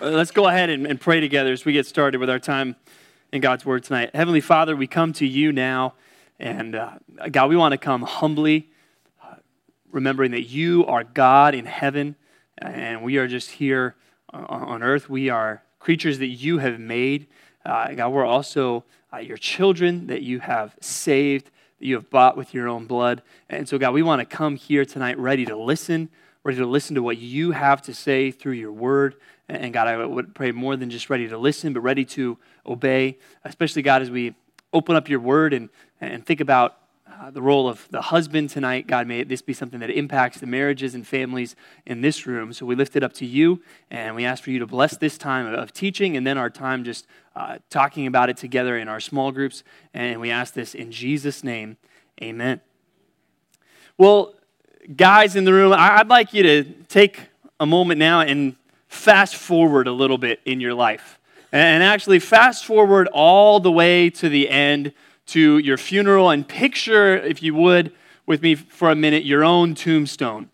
Uh, let's go ahead and, and, pray together as we get started with our time in God's Word tonight. Heavenly Father, we come to you now, and uh, God, we want to come humbly, uh, remembering that you are God in heaven, and we are just here on earth. We are creatures that you have made. Uh, God, we're also uh, your children that you have saved, that you have bought with your own blood. And so, God, we want to come here tonight ready to listen, ready to listen to what you have to say through your word. And God, I would pray more than just ready to listen, but ready to obey, especially, God, as we open up your word and, and think about uh, the role of the husband tonight. God, may this be something that impacts the marriages and families in this room. So we lift it up to you, and we ask for you to bless this time of teaching and then our time just uh, talking about it together in our small groups. And we ask this in Jesus' name. Amen. Well, guys in the room, I'd like you to take a moment now and fast forward a little bit in your life. And actually, fast forward all the way to the end to your funeral and picture, if you would, with me for a minute, your own tombstone.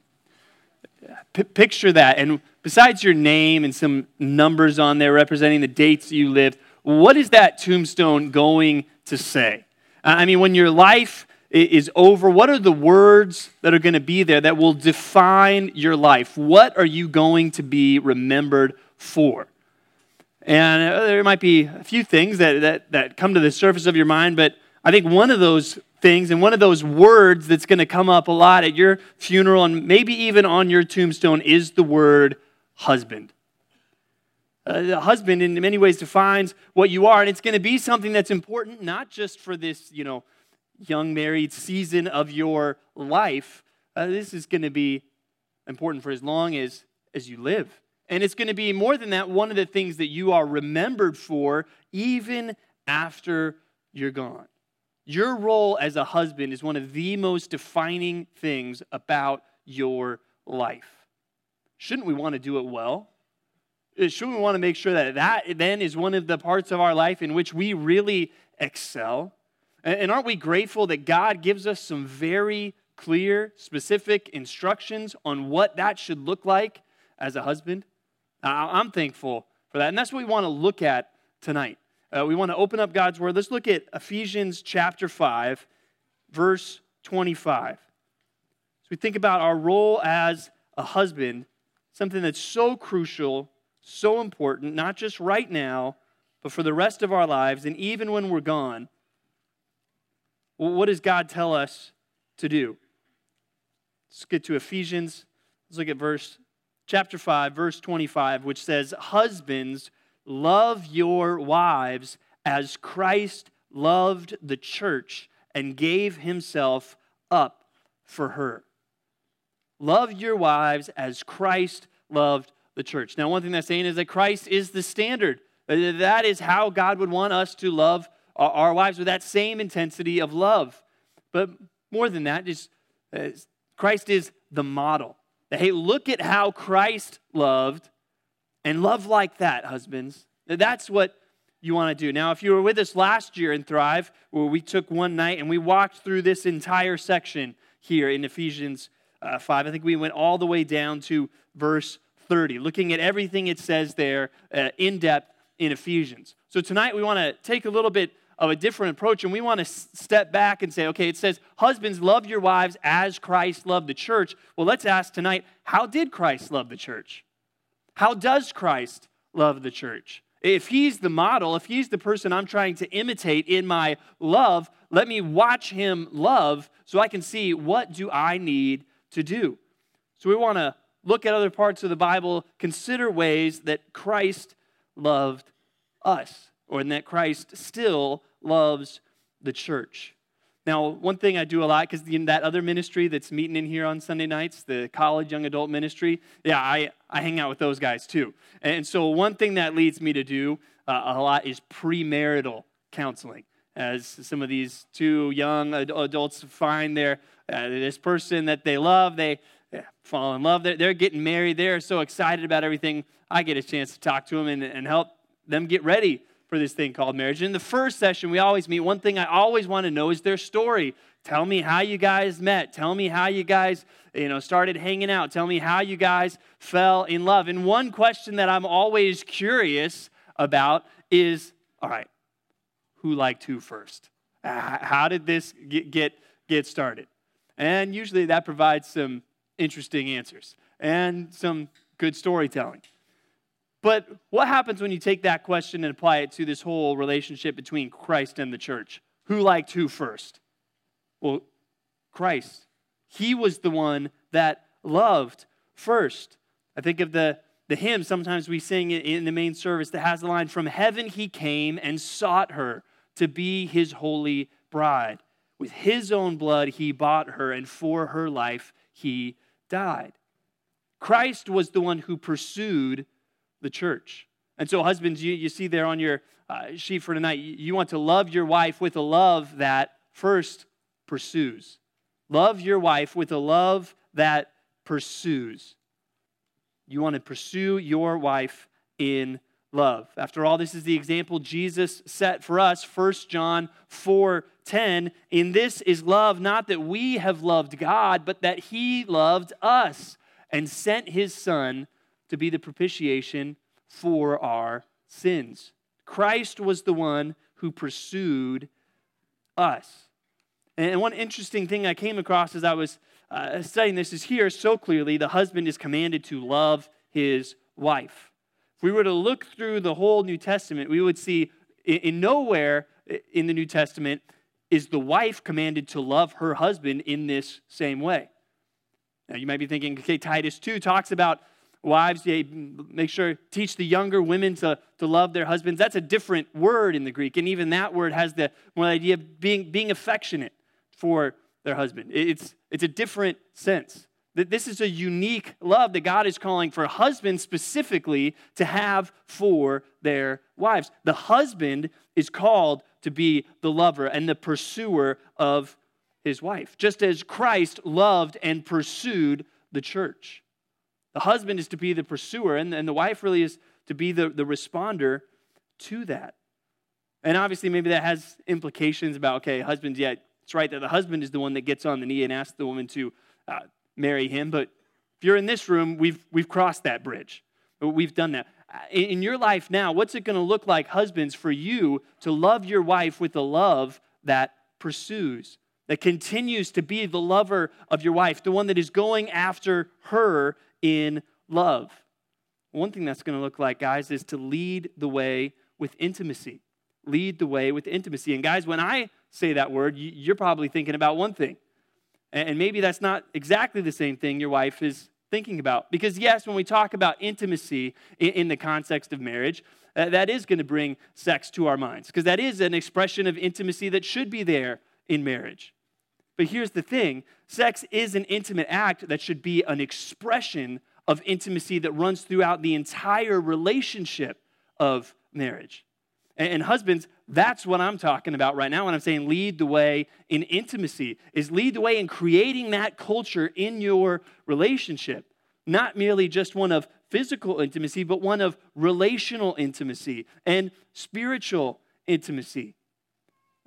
P- picture that. And besides your name and some numbers on there representing the dates you lived, what is that tombstone going to say? I mean, when your life is over, what are the words that are going to be there that will define your life? What are you going to be remembered for? And uh, there might be a few things that, that, that come to the surface of your mind, but I think one of those things and one of those words that's going to come up a lot at your funeral and maybe even on your tombstone is the word husband. Uh, the husband, in many ways, defines what you are, and it's going to be something that's important not just for this, you know, young married season of your life, uh, this is going to be important for as long as, as you live. And it's going to be more than that, one of the things that you are remembered for even after you're gone. Your role as a husband is one of the most defining things about your life. Shouldn't we want to do it well? Uh, shouldn't we want to make sure that that then is one of the parts of our life in which we really excel? And aren't we grateful that God gives us some very clear, specific instructions on what that should look like as a husband? I'm thankful for that. And that's what we want to look at tonight. Uh, we want to open up God's Word. Let's look at Ephesians chapter 5, verse 25. So we think about our role as a husband, something that's so crucial, so important, not just right now, but for the rest of our lives, and even when we're gone. Well, what does God tell us to do? Let's get to Ephesians. Let's look at verse chapter 5, verse 25, which says, Husbands, love your wives as Christ loved the church and gave himself up for her. Love your wives as Christ loved the church. Now, one thing that's saying is that Christ is the standard. That is how God would want us to love our wives with that same intensity of love. But more than that, just uh, Christ is the model. Hey, look at how Christ loved, and love like that, husbands. That's what you want to do. Now, if you were with us last year in Thrive, where we took one night and we walked through this entire section here in Ephesians uh, 5, I think we went all the way down to verse 30, looking at everything it says there uh, in depth in Ephesians. So tonight we want to take a little bit of a different approach, and we want to step back and say, okay, it says, Husbands, love your wives as Christ loved the church. Well, let's ask tonight, how did Christ love the church? How does Christ love the church? If he's the model, if he's the person I'm trying to imitate in my love, let me watch him love so I can see what do I need to do. So we want to look at other parts of the Bible, consider ways that Christ loved us or in that Christ still loves the church. Now, one thing I do a lot, because in that other ministry that's meeting in here on Sunday nights, the college young adult ministry, yeah, I, I hang out with those guys too. And so, one thing that leads me to do uh, a lot is premarital counseling. As some of these two young adults find their, uh, this person that they love, they yeah, fall in love, they're, they're, getting married, they're so excited about everything. I get a chance to talk to them and, and help them get ready for this thing called marriage. In the first session, we always meet. One thing I always want to know is their story. Tell me how you guys met. Tell me how you guys, you know, started hanging out. Tell me how you guys fell in love. And one question that I'm always curious about is, all right, who liked who first? How did this get, get, get started? And usually that provides some interesting answers and some good storytelling. But what happens when you take that question and apply it to this whole relationship between Christ and the church? Who liked who first? Well, Christ. He was the one that loved first. I think of the, the hymn, sometimes we sing in the main service that has the line, From heaven he came and sought her to be his holy bride. With his own blood he bought her, and for her life he died. Christ was the one who pursued the church. And so, husbands, you, you see there on your uh, sheet for tonight, you, you want to love your wife with a love that first pursues. Love your wife with a love that pursues. You want to pursue your wife in love. After all, this is the example Jesus set for us, 1 John 4 10. In this is love, not that we have loved God, but that He loved us and sent His Son to be the propitiation for our sins. Christ was the one who pursued us. And one interesting thing I came across as I was uh, studying this is here so clearly the husband is commanded to love his wife. If we were to look through the whole New Testament, we would see in, in nowhere in the New Testament is the wife commanded to love her husband in this same way. Now, you might be thinking, okay, Titus 2 talks about wives, make sure, teach the younger women to, to love their husbands. That's a different word in the Greek. And even that word has the more idea of being, being affectionate for their husband. It's, it's a different sense. That this is a unique love that God is calling for husbands specifically to have for their wives. The husband is called to be the lover and the pursuer of his wife, just as Christ loved and pursued the church. The husband is to be the pursuer, and, and the wife really is to be the, the responder to that. And obviously, maybe that has implications about, okay, husbands, yeah, it's right that the husband is the one that gets on the knee and asks the woman to uh, marry him. But if you're in this room, we've, we've crossed that bridge. We've done that. In your life now, what's it going to look like, husbands, for you to love your wife with a love that pursues, that continues to be the lover of your wife, the one that is going after her in love? One thing that's going to look like, guys, is to lead the way with intimacy. Lead the way with intimacy. And, guys, when I say that word, you're probably thinking about one thing and maybe that's not exactly the same thing your wife is thinking about. Because, yes, when we talk about intimacy in the context of marriage, that is going to bring sex to our minds, because that is an expression of intimacy that should be there in marriage. But here's the thing sex is an intimate act that should be an expression of intimacy that runs throughout the entire relationship of marriage. And husbands, that's what I'm talking about right now when I'm saying lead the way in intimacy, is lead the way in creating that culture in your relationship. Not merely just one of physical intimacy, but one of relational intimacy and spiritual intimacy.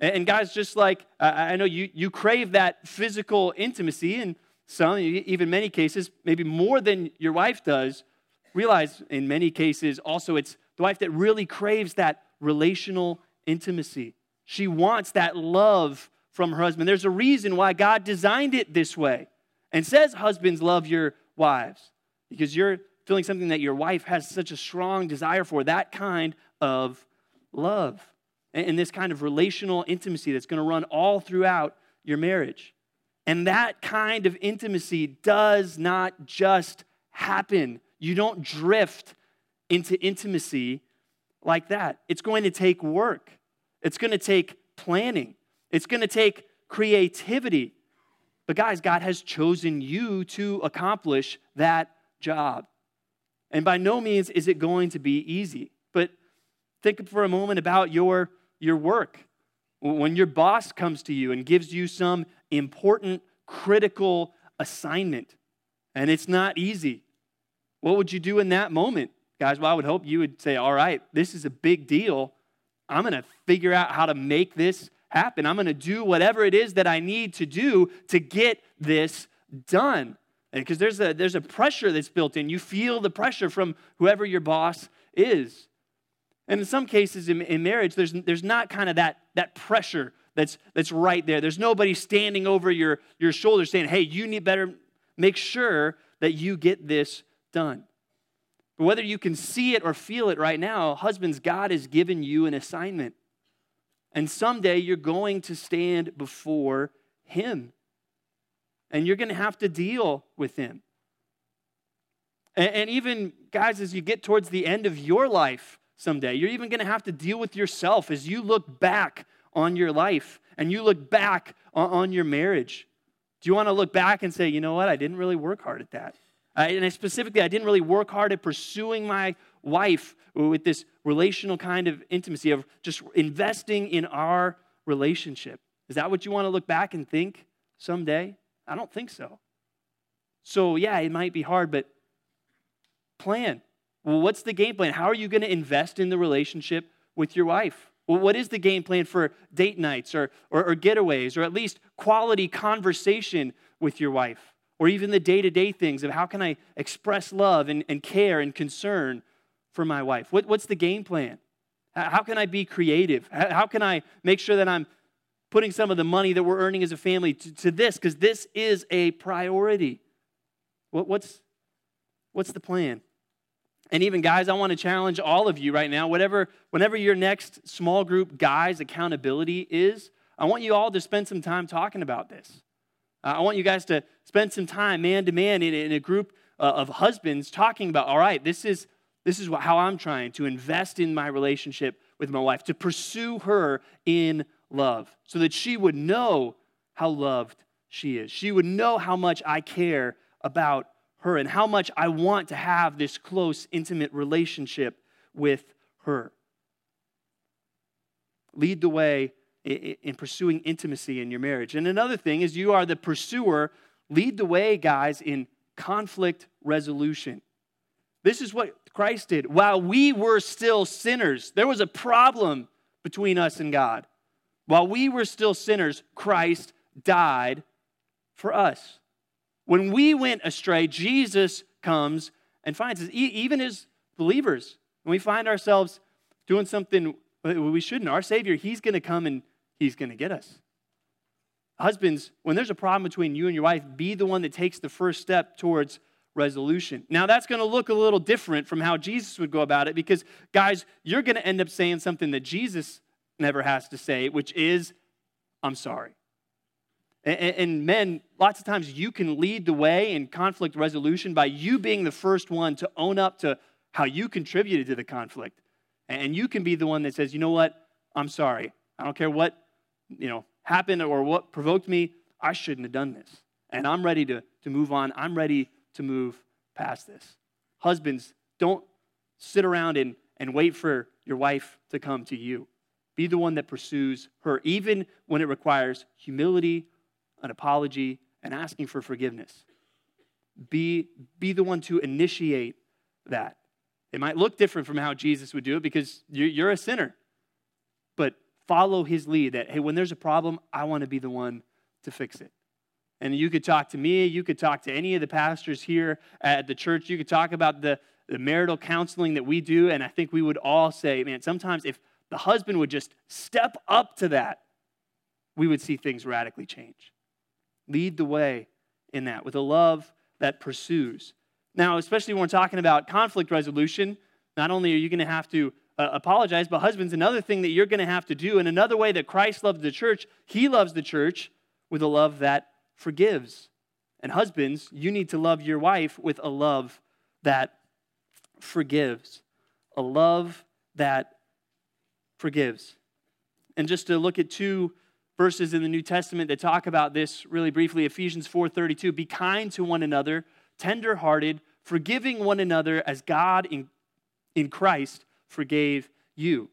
And guys, just like I know you, you crave that physical intimacy, and some, even many cases, maybe more than your wife does, realize in many cases also it's the wife that really craves that relational intimacy. She wants that love from her husband. There's a reason why God designed it this way and says, Husbands, love your wives, because you're feeling something that your wife has such a strong desire for that kind of love and this kind of relational intimacy that's going to run all throughout your marriage. And that kind of intimacy does not just happen. You don't drift into intimacy like that. It's going to take work, it's going to take planning, it's going to take creativity. But, guys, God has chosen you to accomplish that job. And by no means is it going to be easy. But think for a moment about your, your work. When your boss comes to you and gives you some important, critical assignment, and it's not easy, what would you do in that moment? Guys, well, I would hope you would say, all right, this is a big deal. I'm going to figure out how to make this happen. I'm going to do whatever it is that I need to do to get this done. Because there's a, there's a pressure that's built in. You feel the pressure from whoever your boss is. And in some cases in, in marriage, there's, there's not kind of that, that pressure that's, that's right there. There's nobody standing over your, your shoulder saying, hey, you need better make sure that you get this done. But whether you can see it or feel it right now, husbands, God has given you an assignment. And someday you're going to stand before Him. And you're going to have to deal with Him. And, and even, guys, as you get towards the end of your life someday, you're even going to have to deal with yourself as you look back on your life and you look back on, your marriage. Do you want to look back and say, you know what, I didn't really work hard at that? I, and I specifically, I didn't really work hard at pursuing my wife with this relational kind of intimacy of just investing in our relationship. Is that what you want to look back and think someday? I don't think so. So, yeah, it might be hard, but plan. Well, what's the game plan? How are you going to invest in the relationship with your wife? Well, what is the game plan for date nights or, or, or getaways or at least quality conversation with your wife? or even the day to day things of how can I express love and, and care and concern for my wife? What, what's the game plan? How can I be creative? How can I make sure that I'm putting some of the money that we're earning as a family to, to this? Because this is a priority. What, what's, what's the plan? And even guys, I want to challenge all of you right now, whatever, whenever your next small group guys accountability is, I want you all to spend some time talking about this. I want you guys to spend some time, man to man, in a group uh, of husbands talking about, all right, this is, this is how I'm trying to invest in my relationship with my wife, to pursue her in love, so that she would know how loved she is. She would know how much I care about her and how much I want to have this close, intimate relationship with her. Lead the way in pursuing intimacy in your marriage. And another thing is you are the pursuer. Lead the way, guys, in conflict resolution. This is what Christ did. While we were still sinners, there was a problem between us and God. While we were still sinners, Christ died for us. When we went astray, Jesus comes and finds us, even as believers. When we find ourselves doing something we shouldn't, our Savior, He's going to come and He's going to get us. Husbands, when there's a problem between you and your wife, be the one that takes the first step towards resolution. Now, that's going to look a little different from how Jesus would go about it because, guys, you're going to end up saying something that Jesus never has to say, which is, I'm sorry. And, and, men, lots of times you can lead the way in conflict resolution by you being the first one to own up to how you contributed to the conflict. And you can be the one that says, you know what? I'm sorry. I don't care what you know, happened or what provoked me, I shouldn't have done this. And I'm ready to, to move on. I'm ready to move past this. Husbands, don't sit around and, and wait for your wife to come to you. Be the one that pursues her, even when it requires humility, an apology, and asking for forgiveness. Be, be the one to initiate that. It might look different from how Jesus would do it because you're, a sinner. But follow his lead that, hey, when there's a problem, I want to be the one to fix it. And you could talk to me, you could talk to any of the pastors here at the church, you could talk about the, the marital counseling that we do, and I think we would all say, man, sometimes if the husband would just step up to that, we would see things radically change. Lead the way in that with a love that pursues. Now, especially when we're talking about conflict resolution, not only are you going to have to uh, apologize. But, husbands, another thing that you're going to have to do, and another way that Christ loves the church, he loves the church with a love that forgives. And, husbands, you need to love your wife with a love that forgives. A love that forgives. And just to look at two verses in the New Testament that talk about this really briefly Ephesians 4:32 be kind to one another tenderhearted forgiving one another as God in, in Christ forgave you.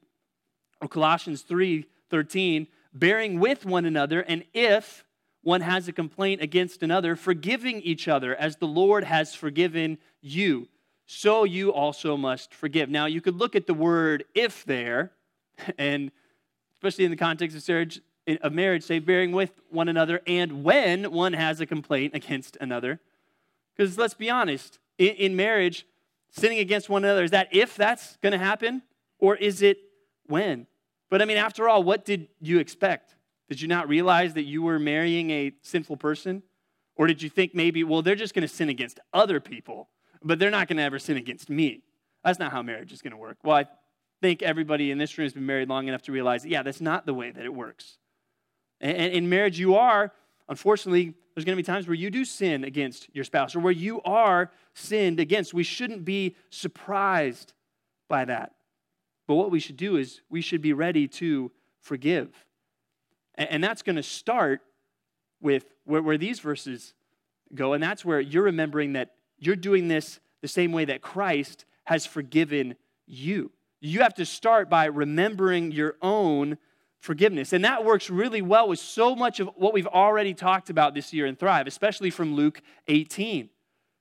Or Colossians 3:13, bearing with one another, and if one has a complaint against another, forgiving each other as the Lord has forgiven you, so you also must forgive. Now, you could look at the word if there, And especially in the context of marriage, of marriage, say bearing with one another, and when one has a complaint against another. Because let's be honest, in, in marriage, sinning against one another, is that if that's going to happen, or is it when? But I mean, after all, what did you expect? Did you not realize that you were marrying a sinful person? Or did you think maybe, well, they're just going to sin against other people, but they're not going to ever sin against me? That's not how marriage is going to work. Well, I think everybody in this room has been married long enough to realize yeah, that's not the way that it works. And in marriage, you are, unfortunately, there's going to be times where you do sin against your spouse or where you are sinned against. We shouldn't be surprised by that. But what we should do is we should be ready to forgive. And that's going to start with where, these verses go. And that's where you're remembering that you're doing this the same way that Christ has forgiven you. You have to start by remembering your own forgiveness. And that works really well with so much of what we've already talked about this year in Thrive, especially from Luke 18.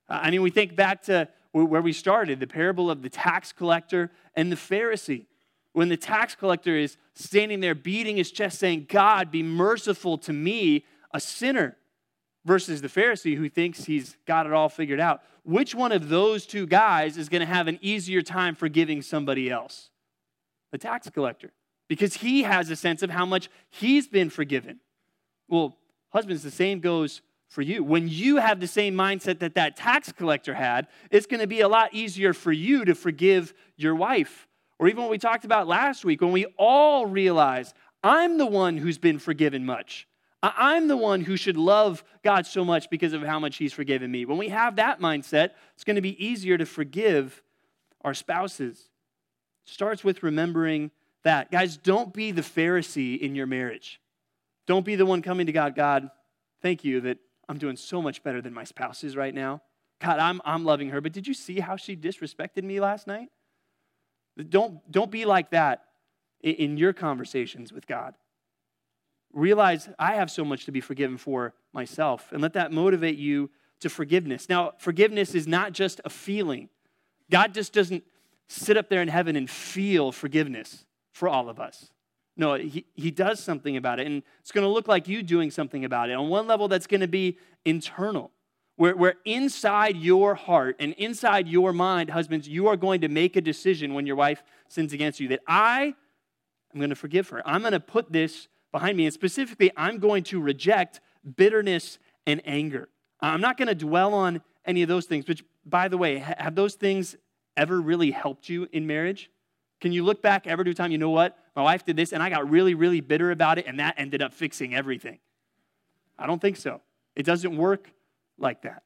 Uh, I mean, we think back to where we started the parable of the tax collector and the Pharisee. When the tax collector is standing there beating his chest, saying, God, be merciful to me, a sinner, versus the Pharisee who thinks he's got it all figured out. Which one of those two guys is going to have an easier time forgiving somebody else? The tax collector because he has a sense of how much he's been forgiven. Well, husbands, the same goes for you. When you have the same mindset that that tax collector had, it's going to be a lot easier for you to forgive your wife. Or even what we talked about last week, when we all realize I'm the one who's been forgiven much. I'm the one who should love God so much because of how much He's forgiven me. When we have that mindset, it's going to be easier to forgive our spouses. It starts with remembering that. Guys, don't be the Pharisee in your marriage. Don't be the one coming to God, God, thank you that I'm doing so much better than my spouse is right now. God, I'm, I'm loving her, but did you see how she disrespected me last night? Don't, don't be like that in, in your conversations with God. Realize I have so much to be forgiven for myself, and let that motivate you to forgiveness. Now, forgiveness is not just a feeling. God just doesn't sit up there in heaven and feel forgiveness for all of us. No, he, he does something about it, and it's going to look like you doing something about it. On one level, that's going to be internal, where, where inside your heart and inside your mind, husbands, you are going to make a decision when your wife sins against you that I am going to forgive her. I'm going to put this behind me, and specifically, I'm going to reject bitterness and anger. I'm not going to dwell on any of those things, which, by the way, have those things ever really helped you in marriage? Can you look back ever to time, you know what? My wife did this and I got really, really bitter about it and that ended up fixing everything? I don't think so. It doesn't work like that.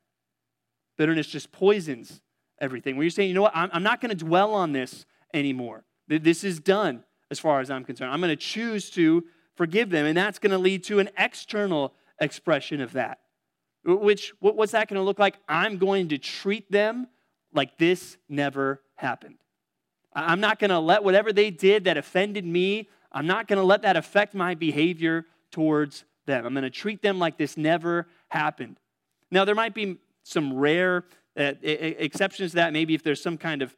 Bitterness just poisons everything. Where you're saying, you know what? I'm, I'm not going to dwell on this anymore. This is done as far as I'm concerned. I'm going to choose to forgive them. And that's going to lead to an external expression of that. Which, what's that going to look like? I'm going to treat them like this never happened. I'm not going to let whatever they did that offended me, I'm not going to let that affect my behavior towards them. I'm going to treat them like this never happened. Now, there might be some rare uh, exceptions to that. Maybe if there's some kind of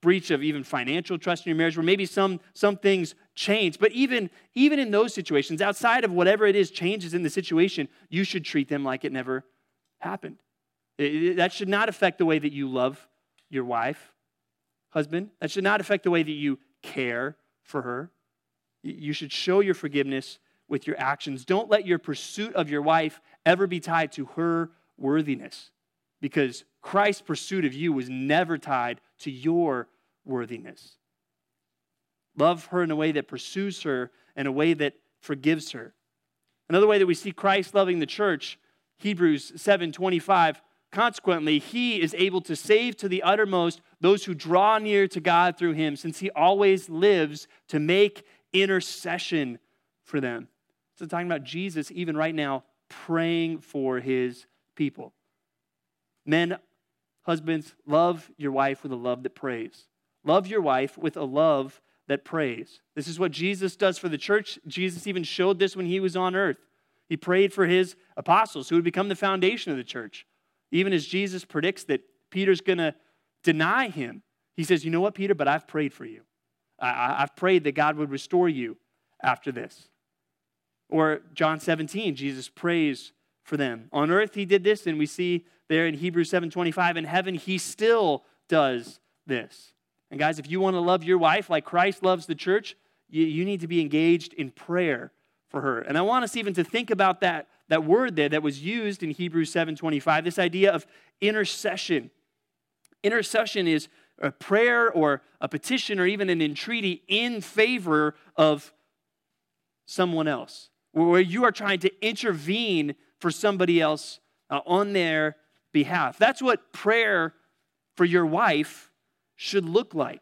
breach of even financial trust in your marriage, where maybe some, some things change. But even, even in those situations, outside of whatever it is changes in the situation, you should treat them like it never happened. It, it, that should not affect the way that you love your wife husband. That should not affect the way that you care for her. You should show your forgiveness with your actions. Don't let your pursuit of your wife ever be tied to her worthiness because Christ's pursuit of you was never tied to your worthiness. Love her in a way that pursues her, in a way that forgives her. Another way that we see Christ loving the church, Hebrews 7 25, Consequently, he is able to save to the uttermost those who draw near to God through him, since he always lives to make intercession for them. So, talking about Jesus, even right now, praying for his people. Men, husbands, love your wife with a love that prays. Love your wife with a love that prays. This is what Jesus does for the church. Jesus even showed this when he was on earth. He prayed for his apostles who would become the foundation of the church. Even as Jesus predicts that Peter's going to deny him, he says, You know what, Peter, but I've prayed for you. I, have prayed that God would restore you after this. Or John 17, Jesus prays for them. On earth, he did this, and we see there in Hebrews 7:25, in heaven, he still does this. And guys, if you want to love your wife like Christ loves the church, you, you need to be engaged in prayer for her. And I want us even to think about that, that word there that was used in Hebrews 7:25, this idea of intercession. Intercession is a prayer or a petition or even an entreaty in favor of someone else, where you are trying to intervene for somebody else uh, on their behalf. That's what prayer for your wife should look like.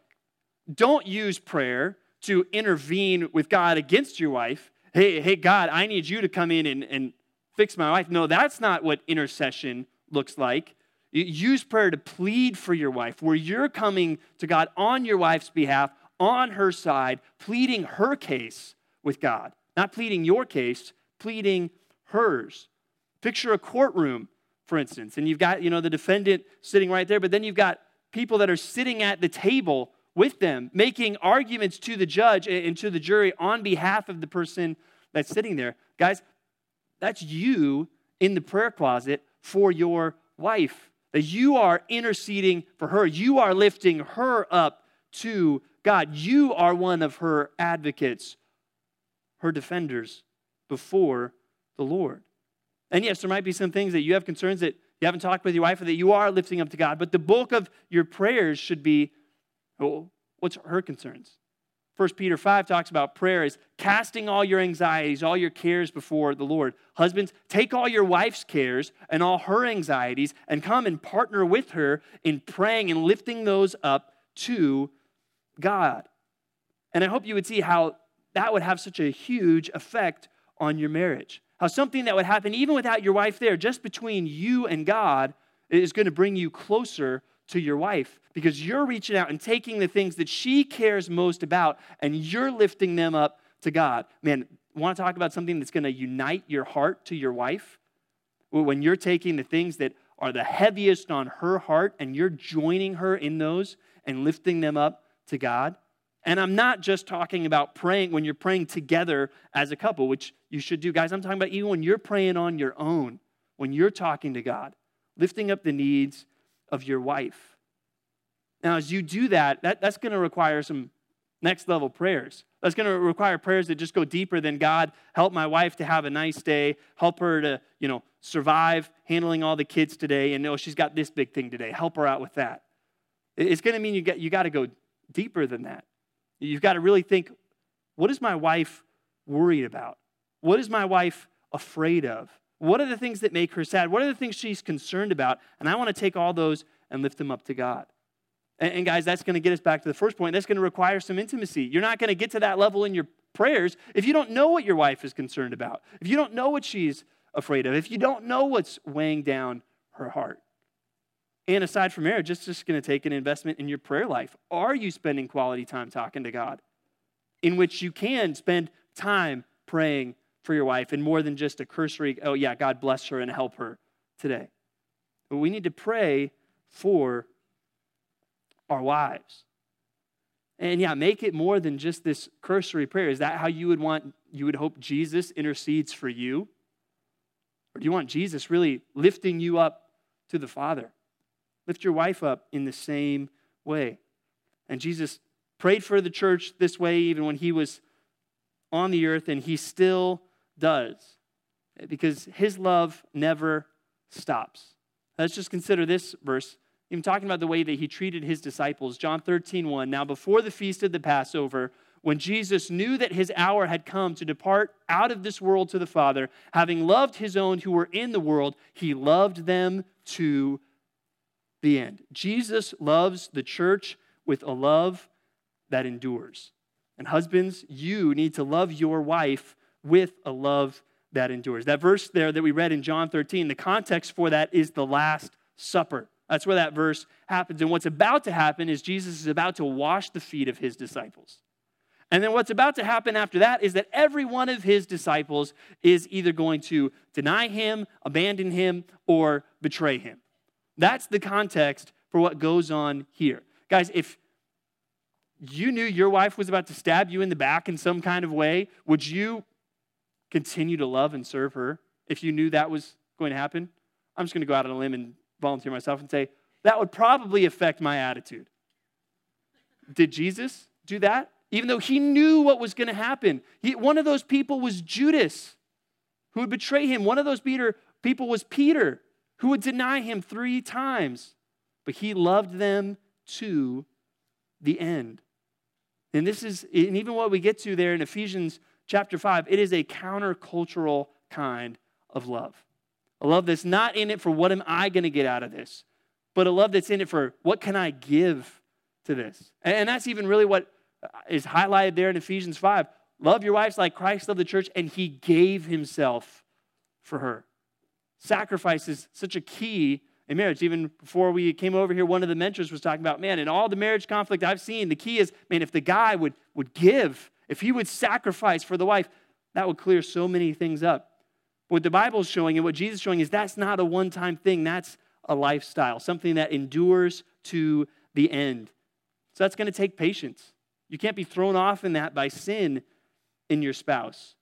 Don't use prayer to intervene with God against your wife. Hey, hey, God, I need you to come in and, and fix my wife. No, that's not what intercession looks like. Use prayer to plead for your wife, where you're coming to God on your wife's behalf, on her side, pleading her case with God. Not pleading your case, pleading hers. Picture a courtroom, for instance, and you've got, you know, the defendant sitting right there, but then you've got people that are sitting at the table with them, making arguments to the judge and to the jury on behalf of the person that's sitting there. Guys, that's you in the prayer closet for your wife. That you are interceding for her. You are lifting her up to God. You are one of her advocates, her defenders before the Lord. And yes, there might be some things that you have concerns that you haven't talked with your wife or that you are lifting up to God, but the bulk of your prayers should be what's her concerns? 1 Peter 5 talks about prayer as casting all your anxieties, all your cares before the Lord. Husbands, take all your wife's cares and all her anxieties and come and partner with her in praying and lifting those up to God. And I hope you would see how that would have such a huge effect on your marriage. How something that would happen even without your wife there, just between you and God, is going to bring you closer to your wife because you're reaching out and taking the things that she cares most about and you're lifting them up to God. Man, want to talk about something that's going to unite your heart to your wife? When you're taking the things that are the heaviest on her heart and you're joining her in those and lifting them up to God. And I'm not just talking about praying when you're praying together as a couple, which you should do. Guys, I'm talking about even when you're praying on your own, when you're talking to God, lifting up the needs of your wife. Now, as you do that, that that's going to require some next level prayers. That's going to require prayers that just go deeper than God, help my wife to have a nice day, help her to, you know, survive handling all the kids today, and know she's got this big thing today. Help her out with that. It's going to mean you, get, you got to go deeper than that. You've got to really think what is my wife worried about? What is my wife afraid of? What are the things that make her sad? What are the things she's concerned about? And I want to take all those and lift them up to God. And, and guys, that's going to get us back to the first point. That's going to require some intimacy. You're not going to get to that level in your prayers if you don't know what your wife is concerned about, if you don't know what she's afraid of, if you don't know what's weighing down her heart. And aside from marriage, it's just going to take an investment in your prayer life. Are you spending quality time talking to God in which you can spend time praying for your wife and more than just a cursory, oh, yeah, God bless her and help her today. But we need to pray for our wives. And yeah, make it more than just this cursory prayer. Is that how you would want, you would hope Jesus intercedes for you? Or do you want Jesus really lifting you up to the Father? Lift your wife up in the same way. And Jesus prayed for the church this way even when he was on the earth, and he still does because his love never stops. Let's just consider this verse. Even talking about the way that he treated his disciples. John 13, 1. Now, before the feast of the Passover, when Jesus knew that his hour had come to depart out of this world to the Father, having loved his own who were in the world, he loved them to the end. Jesus loves the church with a love that endures. And husbands, you need to love your wife with a love that endures. That verse there that we read in John 13, the context for that is the Last Supper. That's where that verse happens. And what's about to happen is Jesus is about to wash the feet of his disciples. And then what's about to happen after that is that every one of his disciples is either going to deny him, abandon him, or betray him. That's the context for what goes on here. Guys, if you knew your wife was about to stab you in the back in some kind of way, would you continue to love and serve her if you knew that was going to happen? I'm just going to go out on a limb and volunteer myself and say, that would probably affect my attitude. Did Jesus do that? Even though he knew what was going to happen. He, one of those people was Judas, who would betray him. One of those Peter, people was Peter, who would deny him three times. But he loved them to the end. And this is, and even what we get to there in Ephesians chapter 5, it is a countercultural kind of love. A love that's not in it for what am I going to get out of this, but a love that's in it for what can I give to this. And that's even really what uh, is highlighted there in Ephesians 5. Love your wives like Christ loved the church, and he gave himself for her. Sacrifice is such a key in marriage. Even before we came over here, one of the mentors was talking about, man, in all the marriage conflict I've seen, the key is, man, if the guy would, would give, if he would sacrifice for the wife, that would clear so many things up. What the Bible's showing and what Jesus is showing is that's not a one time thing, that's a lifestyle, something that endures to the end. So that's going to take patience. You can't be thrown off in that by sin in your spouse.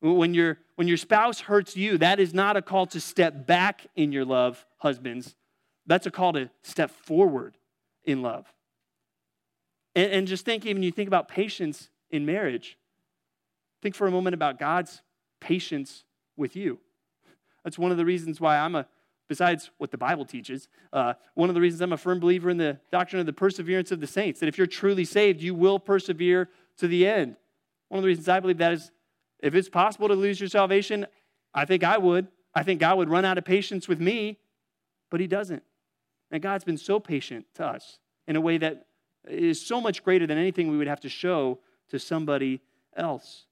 When, your when your spouse hurts you, that is not a call to step back in your love, husbands. That's a call to step forward in love. And, and just think, even you think about patience in marriage, think for a moment about God's patience with you. That's one of the reasons why I'm a, besides what the Bible teaches, uh, one of the reasons I'm a firm believer in the doctrine of the perseverance of the saints, that if you're truly saved, you will persevere to the end. One of the reasons I believe that is if it's possible to lose your salvation, I think I would. I think God would run out of patience with me, but He doesn't. And God's been so patient to us in a way that is so much greater than anything we would have to show to somebody else.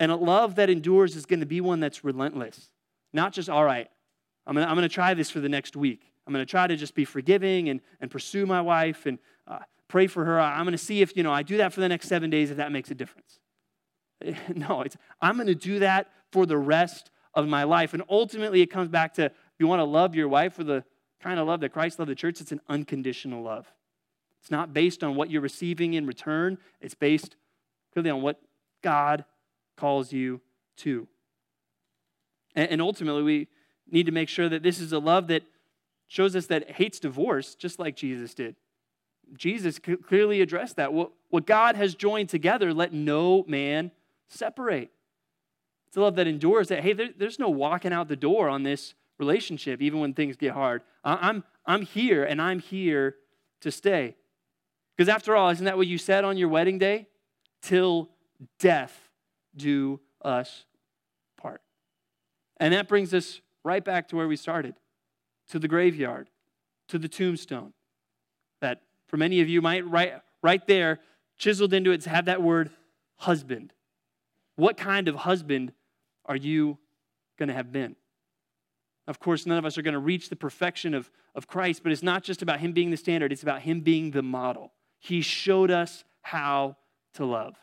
And a love that endures is going to be one that's relentless. Not just, all right, I'm going to, I'm going to try this for the next week. I'm going to try to just be forgiving and, and pursue my wife and uh, pray for her. I'm going to see if, you know, I do that for the next seven days, if that makes a difference. No, it's, I'm going to do that for the rest of my life. And ultimately, it comes back to you want to love your wife with the kind of love that Christ loved the church, it's an unconditional love. It's not based on what you're receiving in return, it's based clearly on what God calls you to. And ultimately, we need to make sure that this is a love that shows us that hates divorce, just like Jesus did. Jesus clearly addressed that. What what God has joined together, let no man separate. It's a love that endures that, hey, there's no walking out the door on this relationship, even when things get hard. I'm, I'm here and I'm here to stay. Because after all, isn't that what you said on your wedding day? Till death do us part. And that brings us right back to where we started to the graveyard, to the tombstone. That for many of you might right, right there, chiseled into it, have that word husband. What kind of husband are you going to have been? Of course, none of us are going to reach the perfection of, of Christ, but it's not just about Him being the standard, it's about Him being the model. He showed us how to love.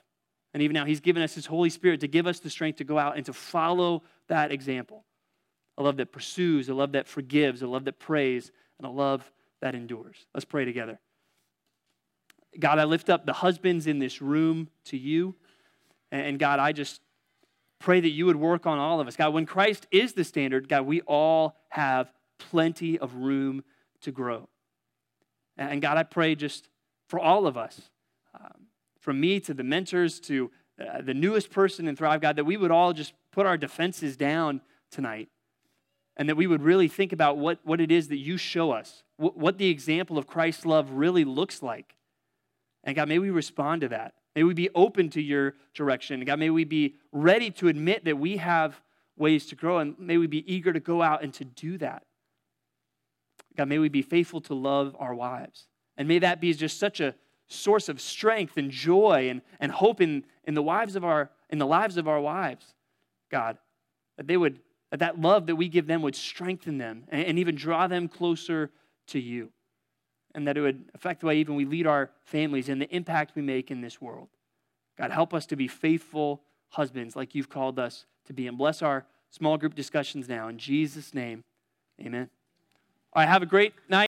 And even now, He's given us His Holy Spirit to give us the strength to go out and to follow that example. A love that pursues, a love that forgives, a love that prays, and a love that endures. Let's pray together. God, I lift up the husbands in this room to you. And God, I just pray that you would work on all of us. God, when Christ is the standard, God, we all have plenty of room to grow. And God, I pray just for all of us. Um, from me to the mentors to uh, the newest person in Thrive, God, that we would all just put our defenses down tonight and that we would really think about what, what it is that you show us, what, what the example of Christ's love really looks like. And God, may we respond to that. May we be open to your direction. God, may we be ready to admit that we have ways to grow, and may we be eager to go out and to do that. God, may we be faithful to love our wives. And may that be just such a source of strength and joy and, and hope in, in the lives of our in the lives of our wives, God. That they would that, that love that we give them would strengthen them and, and even draw them closer to you. And that it would affect the way even we lead our families and the impact we make in this world. God, help us to be faithful husbands like you've called us to be. And bless our small group discussions now. In Jesus' name, amen. All right, have a great night.